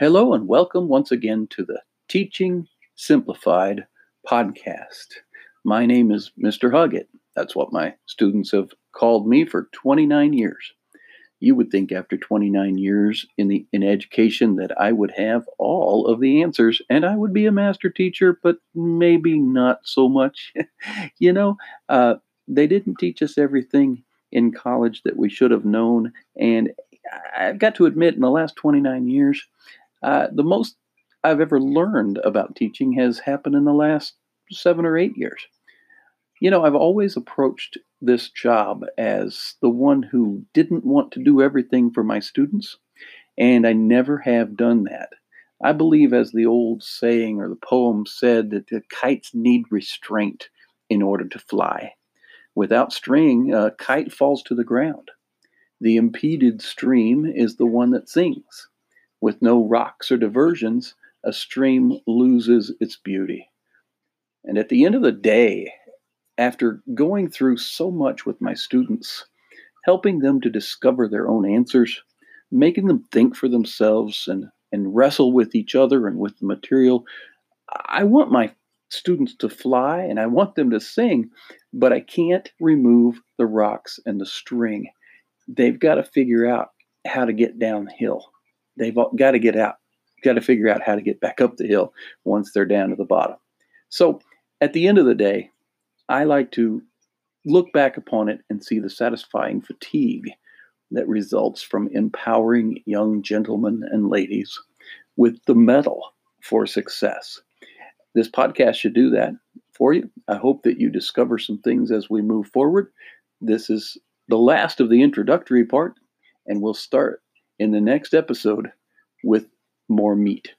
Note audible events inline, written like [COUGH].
Hello and welcome once again to the Teaching Simplified podcast. My name is Mr. Huggett. That's what my students have called me for 29 years. You would think after 29 years in the in education that I would have all of the answers and I would be a master teacher, but maybe not so much. [LAUGHS] you know, uh, they didn't teach us everything in college that we should have known, and I've got to admit, in the last 29 years, uh, the most I've ever learned about teaching has happened in the last seven or eight years. You know, I've always approached this job as the one who didn't want to do everything for my students, and I never have done that. I believe, as the old saying or the poem said, that the kites need restraint in order to fly. Without string, a kite falls to the ground. The impeded stream is the one that sings. With no rocks or diversions, a stream loses its beauty. And at the end of the day, after going through so much with my students, helping them to discover their own answers, making them think for themselves and, and wrestle with each other and with the material, I want my students to fly and I want them to sing, but I can't remove the rocks and the string. They've got to figure out how to get downhill they've got to get out, got to figure out how to get back up the hill once they're down to the bottom. So at the end of the day, I like to look back upon it and see the satisfying fatigue that results from empowering young gentlemen and ladies with the mettle for success. This podcast should do that for you. I hope that you discover some things as we move forward. This is the last of the introductory part, and we'll start in the next episode with more meat.